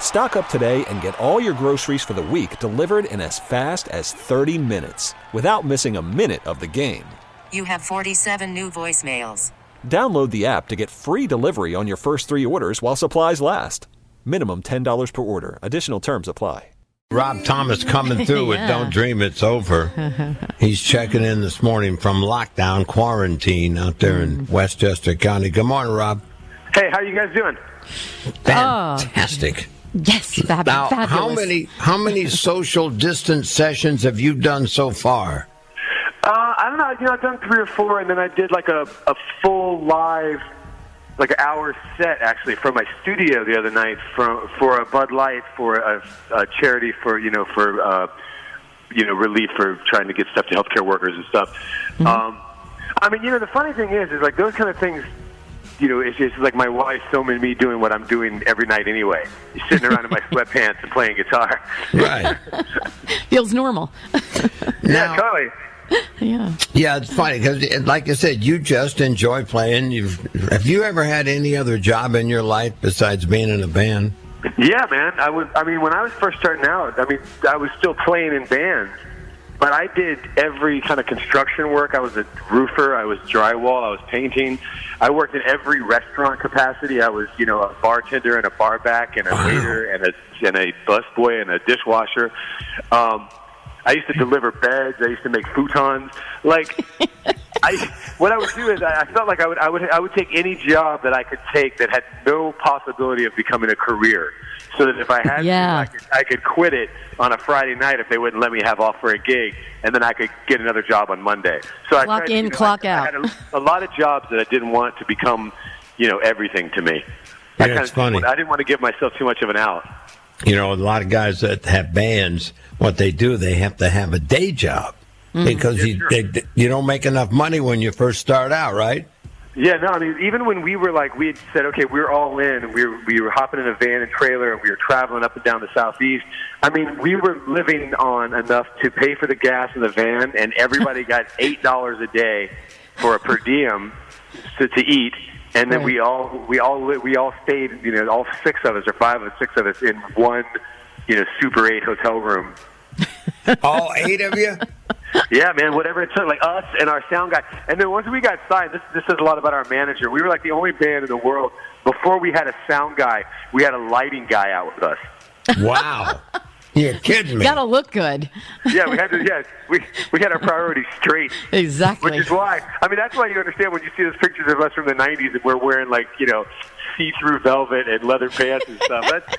Stock up today and get all your groceries for the week delivered in as fast as 30 minutes without missing a minute of the game. You have 47 new voicemails. Download the app to get free delivery on your first three orders while supplies last. Minimum $10 per order. Additional terms apply. Rob Thomas coming through with Don't Dream It's Over. He's checking in this morning from lockdown quarantine out there in mm. Westchester County. Good morning, Rob. Hey, how you guys doing? Fantastic. Oh. Yes, fab- Now, fabulous. how many how many social distance sessions have you done so far? Uh, I don't know. You know, I've done three or four, and then I did like a, a full live, like an hour set actually from my studio the other night for for a Bud Light for a, a charity for you know for uh, you know relief for trying to get stuff to healthcare workers and stuff. Um, I mean, you know, the funny thing is, is like those kind of things. You know, it's just like my wife filming me doing what I'm doing every night anyway. Sitting around in my sweatpants and playing guitar. Right. Feels normal. Yeah, totally. yeah. Yeah, it's funny because, like I said, you just enjoy playing. You've have you ever had any other job in your life besides being in a band? Yeah, man. I was. I mean, when I was first starting out, I mean, I was still playing in bands, but I did every kind of construction work. I was a roofer. I was drywall. I was painting. I worked in every restaurant capacity. I was, you know, a bartender and a bar back and a waiter and a and a busboy and a dishwasher. Um, I used to deliver beds. I used to make futons. Like, I what I would do is I, I felt like I would I would I would take any job that I could take that had no possibility of becoming a career. So that if I had Yeah. to, I could, I could quit it on a Friday night if they wouldn't let me have off for a gig, and then I could get another job on Monday. So I Clock tried in, you know, clock I, out. I had a, a lot of jobs that I didn't want to become, you know, everything to me. Yeah, I kinda it's funny. I didn't want to give myself too much of an out. You know, a lot of guys that have bands, what they do, they have to have a day job mm-hmm. because you sure. they, you don't make enough money when you first start out, right? Yeah, no, I mean, even when we were like, we had said, okay, we're all in, and we were, we were hopping in a van and trailer, and we were traveling up and down the southeast. I mean, we were living on enough to pay for the gas in the van, and everybody got eight dollars a day for a per diem to, to eat. And then Right. we all we all we all stayed, you know, all six of us or five or six of us in one, you know, Super Eight hotel room. All eight of you. Yeah, man, whatever it took, like us and our sound guy. And then once we got signed, this this says a lot about our manager. We were like the only band in the world before we had a sound guy. We had a lighting guy out with us. Wow, you're kidding me. Gotta look good. Yeah, we had to. Yeah, we we had our priorities straight. Exactly. Which is why. I mean, that's why you understand when you see those pictures of us from the '90s and we're wearing like you know see-through velvet and leather pants and stuff. That's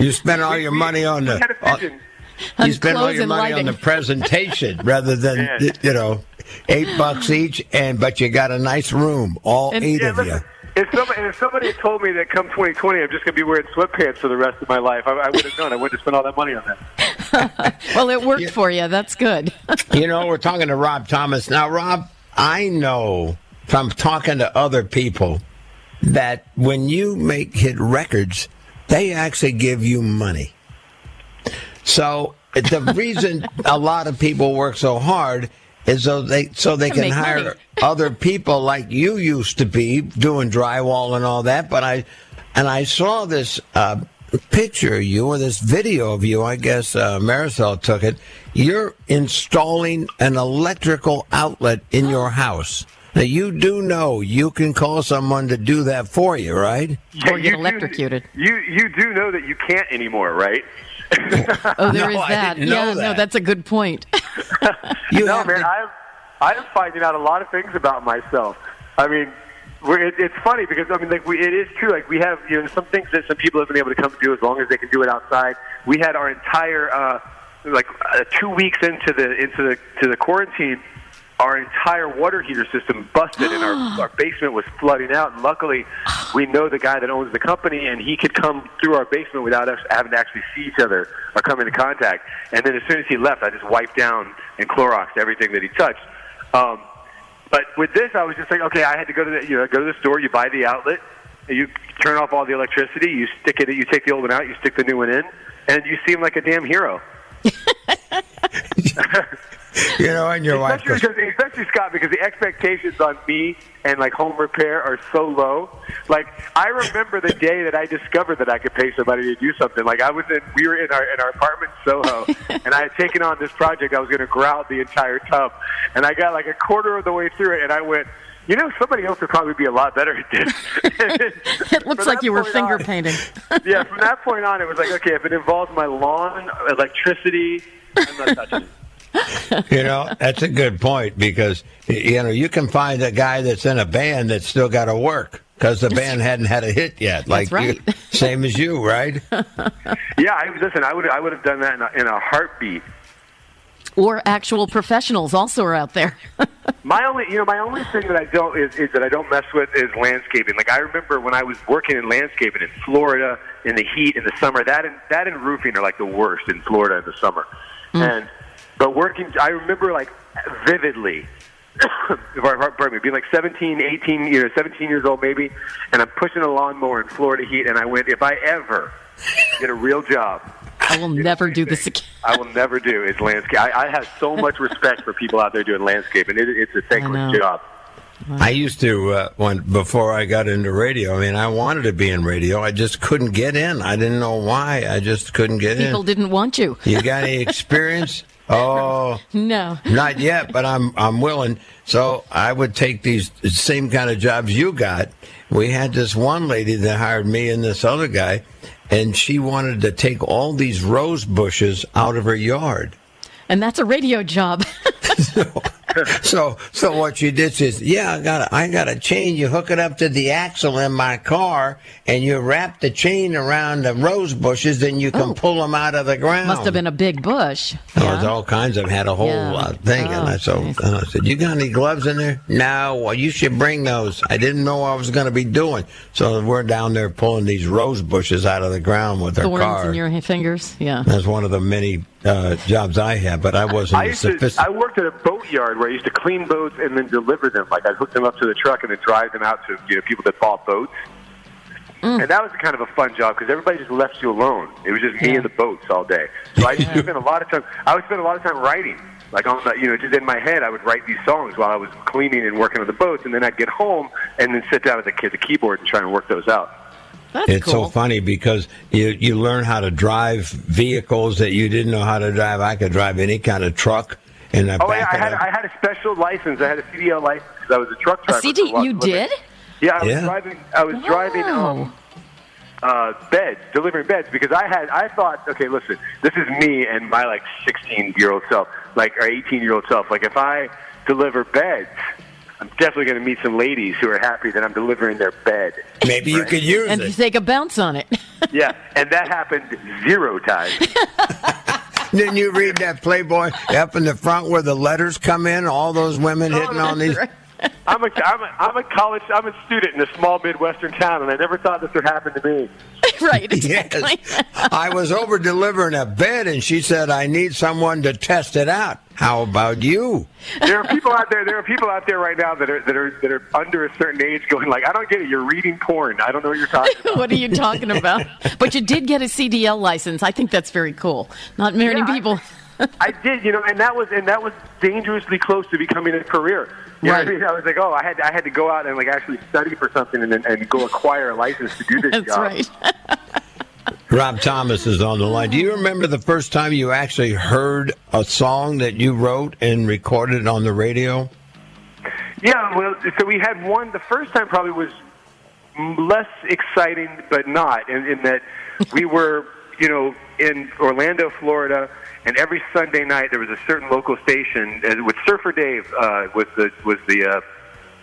You spent all your money on we had the. A vision. You On spend all your and money on the presentation rather than Yeah. you know eight bucks each, and but you got a nice room, all And- eight Yeah, of you. if somebody, if somebody had told me that come 2020 I'm just going to be wearing sweatpants for the rest of my life, I, I would have known. I wouldn't have spent all that money on that. well, it worked for you. That's good. You know, we're talking to Rob Thomas now. Rob, I know from talking to other people that when you make hit records, they actually give you money. So the reason a lot of people work so hard is so they so they To can hire other people like you used to be doing drywall and all that. But I and I saw this uh, picture of you or this video of you. I guess uh, Marisol took it. You're installing an electrical outlet in your house. Now you do know you can call someone to do that for you, right? Or get you do- electrocuted. you you do know that you can't anymore, right? Oh, there is No, I that. yeah, no, that's a good point. You no, man, to- I'm I'm finding out a lot of things about myself. I mean, we're, it, it's funny because I mean, like we, it is true. Like we have, you know, some things that some people have been able to come to do as long as they can do it outside. We had our entire, uh, like uh, two weeks into the into the to the quarantine, our entire water heater system busted, and our our basement was flooding out. And luckily, we know the guy that owns the company, and he could come through our basement without us having to actually see each other or come into contact. And then as soon as he left, I just wiped down and Cloroxed everything that he touched. Um, but with this, I was just like, okay, I had to go to the, you know, go to the store. You buy the outlet, you turn off all the electricity, you stick it, you take the old one out, you stick the new one in, and you seem like a damn hero. You know, and your wife Especially, goes, because, especially Scott, because the expectations on me and like home repair are so low. Like I remember the day that I discovered that I could pay somebody to do something. Like I was in, we were in our in our apartment in Soho, and I had taken on this project. I was going to grout the entire tub, and I got like a quarter of the way through it, and I went. You know, somebody else would probably be a lot better at this. It looks like you were finger on- painting. yeah, from that point on, it was like, okay, if it involves my lawn, electricity, I'm not touching it. You know, that's a good point because you know you can find a guy that's in a band that's still got to work because the band hadn't had a hit yet. Like right. you, same as you, right? Yeah, I, listen, I would I would have done that in a, in a heartbeat. Or actual professionals also are out there. My only, you know, my only thing that I don't is, is that I don't mess with is landscaping. Like I remember when I was working in landscaping in Florida in the heat in the summer. That and that and roofing are like the worst in Florida in the summer. Mm. And but working, I remember like vividly. pardon me, being like 17, 18, you know, 17 years old maybe, and I'm pushing a lawnmower in Florida heat, and I went, if I ever get a real job, I will never do this again. I will never do is landscape. I, I have so much respect for people out there doing landscape, and it, it's a know. thankless job. I used to uh, when before I got into radio. I mean, I wanted to be in radio. I just couldn't get in. I didn't know why. I just couldn't get People in. People didn't want you. You got any experience? Oh, No. not yet, but I'm I'm willing. So I would take these same kind of jobs you got. We had this one lady that hired me and this other guy, and she wanted to take all these rose bushes out of her yard. And that's a radio job. So, so so what she did is, yeah, I got, a, I got a chain. You hook it up to the axle in my car, and you wrap the chain around the rose bushes, and you can Oh. pull them out of the ground. Must have been a big bush. There was Yeah. all kinds of 'em, had a whole Yeah. uh, thing, and I so okay. and I said, "You got any gloves in there?" No. Well, you should bring those. I didn't know what I was going to be doing, so we're down there pulling these rose bushes out of the ground with our Thorns car. in your fingers. Yeah. That's one of the many uh, jobs I had, but I wasn't I as to, I worked at a boat yard where I used to clean boats and then deliver them. Like I'd hook them up to the truck and then drive them out to you know people that bought boats. Mm. And that was kind of a fun job because everybody just left you alone. It was just me Yeah. and the boats all day. So I used to spend a lot of time. I would spend a lot of time writing. Like on the, you know, just in my head, I would write these songs while I was cleaning and working on the boats, and then I'd get home and then sit down at the, at the keyboard and try and work those out. That's It's cool. so funny because you you learn how to drive vehicles that you didn't know how to drive. I could drive any kind of truck. And I Oh, yeah, I had up. I had a special license. I had a CDL license because I was a truck A driver. CD, for a lot- you did? Yeah, I was Yeah. driving. I was driving um, uh, beds, delivering beds, because I had. I thought, okay, listen, this is me and my like 16 year old self, like or 18 year old self. Like if I deliver beds, I'm definitely going to meet some ladies who are happy that I'm delivering their bed. Maybe you could use and it. take a bounce on it. Yeah, and that happened zero times. Didn't you read that Playboy up in the front where the letters come in? All those women oh, hitting on these. I'm a, I'm a, I'm a college, I'm a student in a small Midwestern town, and I never thought this would happen to me. right, exactly. Yes. I was over delivering a bed, and she said, "I need someone to test it out." How about you? there are people out there. There are people out there right now that are that are that are under a certain age, going like, "I don't get it. You're reading porn. I don't know what you're talking about." what are you talking about? But you did get a CDL license. I think that's very cool. Not many Yeah, people. I did, you know, and that was and that was dangerously close to becoming a career. You know what I Right. mean? I was like, oh, I had I had to go out and like actually study for something and then and go acquire a license to do this That's job. right. Rob Thomas is on the line. Do you remember the first time you actually heard a song that you wrote and recorded on the radio? Yeah, well, so we had one. The first time probably was less exciting, but not in, in that we were, you know, in Orlando, Florida, and every Sunday night there was a certain local station with Surfer Dave uh, was the was the uh,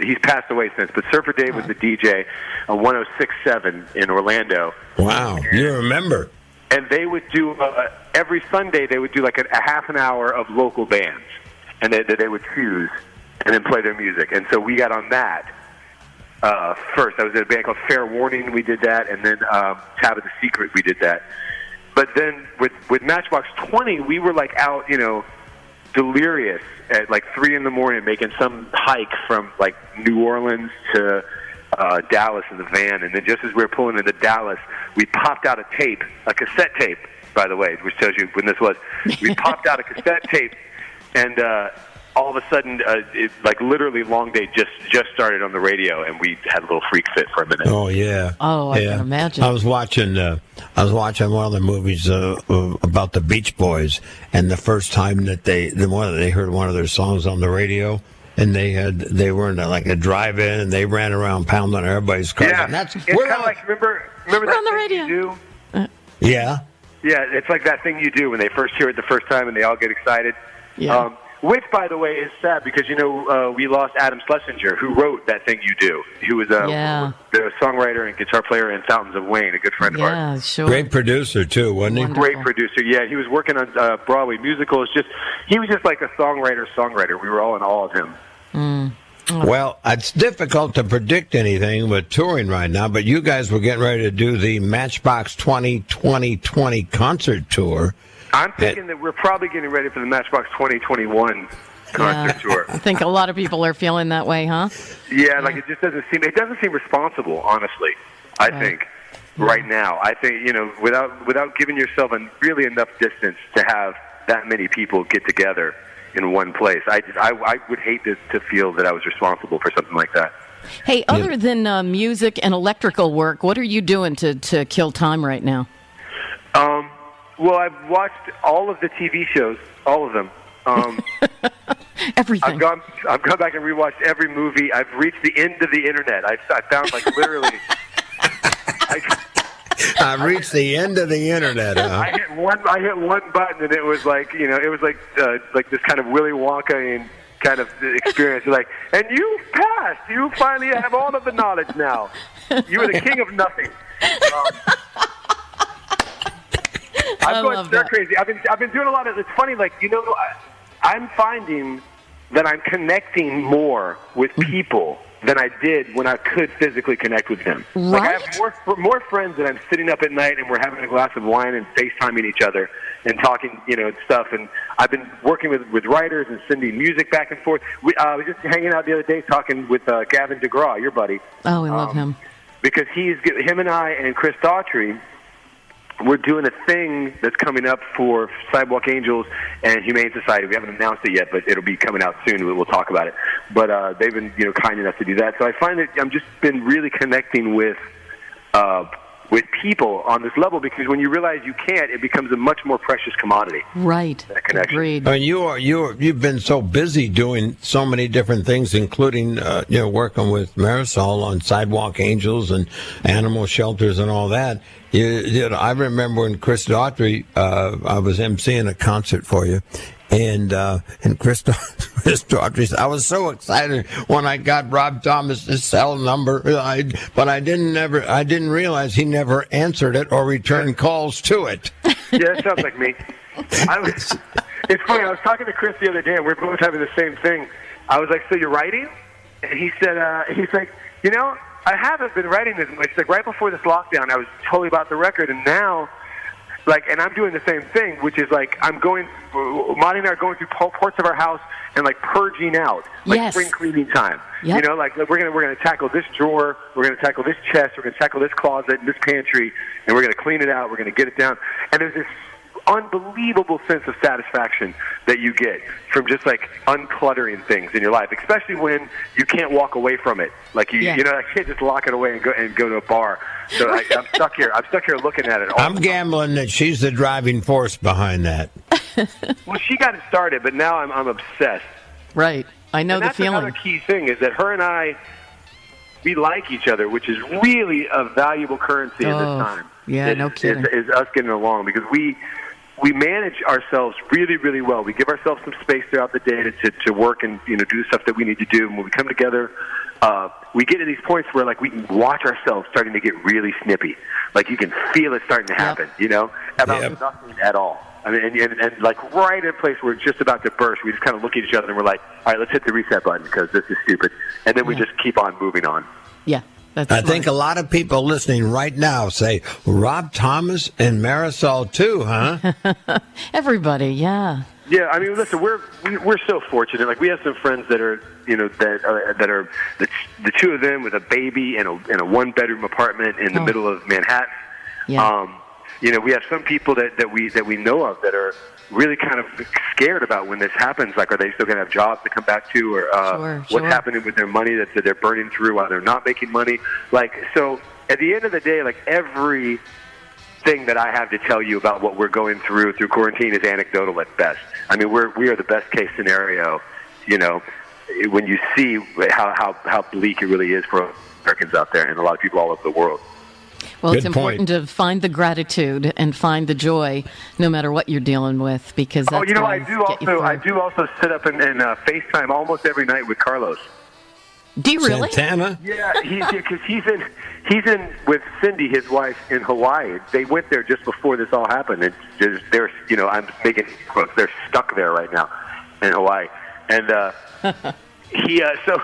he's passed away since. But Surfer Dave was the DJ on 106.7 in Orlando, Wow, you remember? and they would do uh, every Sunday. They would do like a, a half an hour of local bands, and they, that they would choose and then play their music. And so we got on that uh, first. I was in a band called Fair Warning. We did that, and then um, Tabitha's Secret. We did that. But then with with Matchbox Twenty, we were like out, you know, delirious at like three in the morning, making some hike from like New Orleans to uh, Dallas in the van. And then just as we were pulling into Dallas, we popped out a tape, a cassette tape, by the way, which tells you when this was. We popped out a cassette tape, and uh, all of a sudden, uh, it, like literally, Long Day just just started on the radio, and we had a little freak fit for a minute. Oh yeah. Oh, I yeah. can imagine. I was watching. Uh, I was watching one of the movies uh, uh, about the Beach Boys, and the first time that they the one they heard one of their songs on the radio. And they had they were in like a drive-in, and they ran around pounding everybody's cars. Yeah, And that's it's we're kind of on- like remember remember We're that on the thing radio. you do. yeah. Yeah, it's like that thing you do when they first hear it the first time and they all get excited. Yeah. Um, which, by the way, is sad because you know uh, we lost Adam Schlesinger, who wrote that thing you do. He was uh, Yeah. the songwriter and guitar player in Fountains of Wayne, a good friend of ours. yeah, sure. Great producer too, wasn't he? Wonderful. Great producer, yeah. He was working on uh, Broadway musicals. Just he was just like a songwriter, songwriter. We were all in awe of him. Well, it's difficult to predict anything with touring right now, but you guys were getting ready to do the Matchbox 20 2020 concert tour. I'm thinking that we're probably getting ready for the Matchbox 2021 concert tour. I think a lot of people are feeling that way, huh? Yeah, like it just doesn't seem it doesn't seem responsible, honestly. I Right. think right now. I think you know without without giving yourself a, really enough distance to have that many people get together in one place. I just I, I would hate to, to feel that I was responsible for something like that. Hey, other than uh, music and electrical work, what are you doing to, to kill time right now? Um, well, I've watched all of the TV shows, all of them. Um, Everything. I've gone I've gone back and rewatched every movie. I've reached the end of the internet. I've I found like literally. I, I reached the end of the internet. Huh? I hit one. I hit one button, and it was like you know, it was like uh, like this kind of Willy Wonka kind of experience. You're like, and you passed. You finally have all of the knowledge now. You were the king of nothing. Um, I I'm going stir that. crazy. I've been I've been doing a lot of. It's funny, like you know, I, I'm finding that I'm connecting more with Mm. people than I did when I could physically connect with them. Like I have more fr- more friends that I'm sitting up at night and we're having a glass of wine and FaceTiming each other and talking, you know, and stuff. And I've been working with with writers and sending music back and forth. We uh, I was just hanging out the other day talking with uh, Gavin DeGraw, your buddy Oh, we love um, him. because he's him and I and Chris Daughtry. We're doing a thing that's coming up for Sidewalk Angels and Humane Society. We haven't announced it yet, but it'll be coming out soon. We'll talk about it. But uh, they've been, you know, kind enough to do that. So I find that I'm just been really connecting with uh, with people on this level because when you realize you can't, it becomes a much more precious commodity. Right. that connection. Agreed. I mean, you are you are, you've been so busy doing so many different things, including uh, you know working with Marisol on Sidewalk Angels and animal shelters and all that. You, you know, I remember when Chris Daughtry, uh, I was emceeing a concert for you, and uh, and Chris, Chris Daughtry, I was so excited when I got Rob Thomas's cell number, I, but I didn't never I didn't realize he never answered it or returned calls to it. Yeah, that sounds like me. I was, it's funny. I was talking to Chris the other day, and we are both having the same thing. I was like, "So you're writing?" And he said, uh, "He's like, you know, I haven't been writing this much. Like right before this lockdown, I was totally about the record, and now." Like, and I'm doing the same thing, which is like I'm going. Monty and I are going through parts of our house and like purging out, like Yes. spring cleaning time. Yep. You know, like we're gonna we're gonna tackle this drawer, we're gonna tackle this chest, we're gonna tackle this closet and this pantry, and we're gonna clean it out. We're gonna get it down. And there's this unbelievable sense of satisfaction that you get from just like uncluttering things in your life, especially when you can't walk away from it. Like you, Yeah. you know, I can't just lock it away and go and go to a bar. So I, I'm stuck here. I'm stuck here looking at it. All I'm gambling that she's the driving force behind that. well, she got it started, but now I'm I'm obsessed. Right. I know and the that's feeling. another key thing is that her and I we like each other, which is really a valuable currency in Oh, this time. yeah, is, no kidding. Is, is us getting along because we we manage ourselves really, really well. We give ourselves some space throughout the day to, to, to work and you know do the stuff that we need to do. And when we come together, uh, we get to these points where like we can watch ourselves starting to get really snippy. Like you can feel it starting to happen. You know, about Yep. nothing at all. I mean, and, and, and like right at a place where it's just about to burst, we just kind of look at each other and we're like, all right, let's hit the reset button because this is stupid. And then we just keep on moving on. Yeah, that's. I smart. think a lot of people listening right now say Rob Thomas and Marisol too, huh? everybody. Yeah. Yeah, I mean, listen, we're we, we're so fortunate. Like we have some friends that are, you know, that are that are the, the two of them with a baby in a in a one bedroom apartment in the Oh. middle of Manhattan. Yeah. Um, you know, we have some people that that we that we know of that are really kind of scared about when this happens. Like, are they still going to have jobs to come back to, or uh, Sure, what's sure. happening with their money that, that they're burning through while they're not making money? Like, so at the end of the day, like every thing that I have to tell you about what we're going through through quarantine is anecdotal at best. I mean, we're we are the best case scenario. You know, when you see how how how bleak it really is for Americans out there and a lot of people all over the world. Well, it's Good point. important to find the gratitude and find the joy, no matter what you're dealing with, because that's oh, you know, I do also I do also sit up and, and uh, FaceTime almost every night with Carlos. Do you really? Santana? Yeah, he's because he's in he's in with Cindy, his wife, in Hawaii. They went there just before this all happened, and just, they're you know I'm making quotes. They're stuck there right now in Hawaii, and uh, he uh, so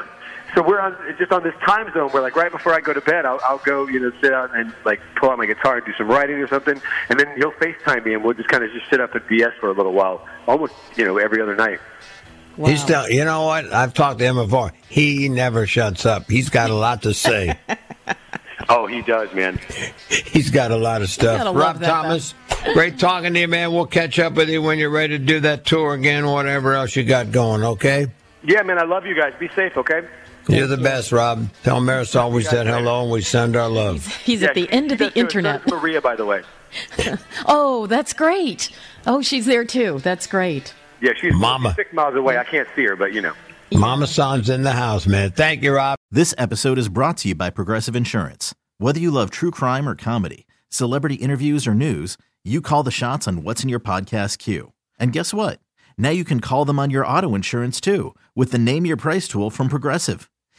so we're on just on this time zone where like right before I go to bed, I'll, I'll go you know sit out and like pull out my guitar and do some writing or something, and then he'll FaceTime me and we'll just kind of just sit up and BS for a little while, almost you know every other night. Wow. He's still, you know what? I've talked to him before. He never shuts up. He's got a lot to say. Oh, he does, man. He's got a lot of stuff. Rob that Thomas, great talking to you, man. We'll catch up with you when you're ready to do that tour again, whatever else you got going, okay? Yeah, man. I love you guys. Be safe, okay? You're the best, Rob. Tell Marisol we said hello and we send our love. He's at the end of the internet. So does Maria, by the way. Oh, that's great. Oh, she's there too. That's great. Yeah, she's, Mama. she's six miles away. I can't see her, but you know. Mama San's in the house, man. Thank you, Rob. This episode is brought to you by Progressive Insurance. Whether you love true crime or comedy, celebrity interviews or news, you call the shots on what's in your podcast queue. And guess what? Now you can call them on your auto insurance too with the Name Your Price tool from Progressive.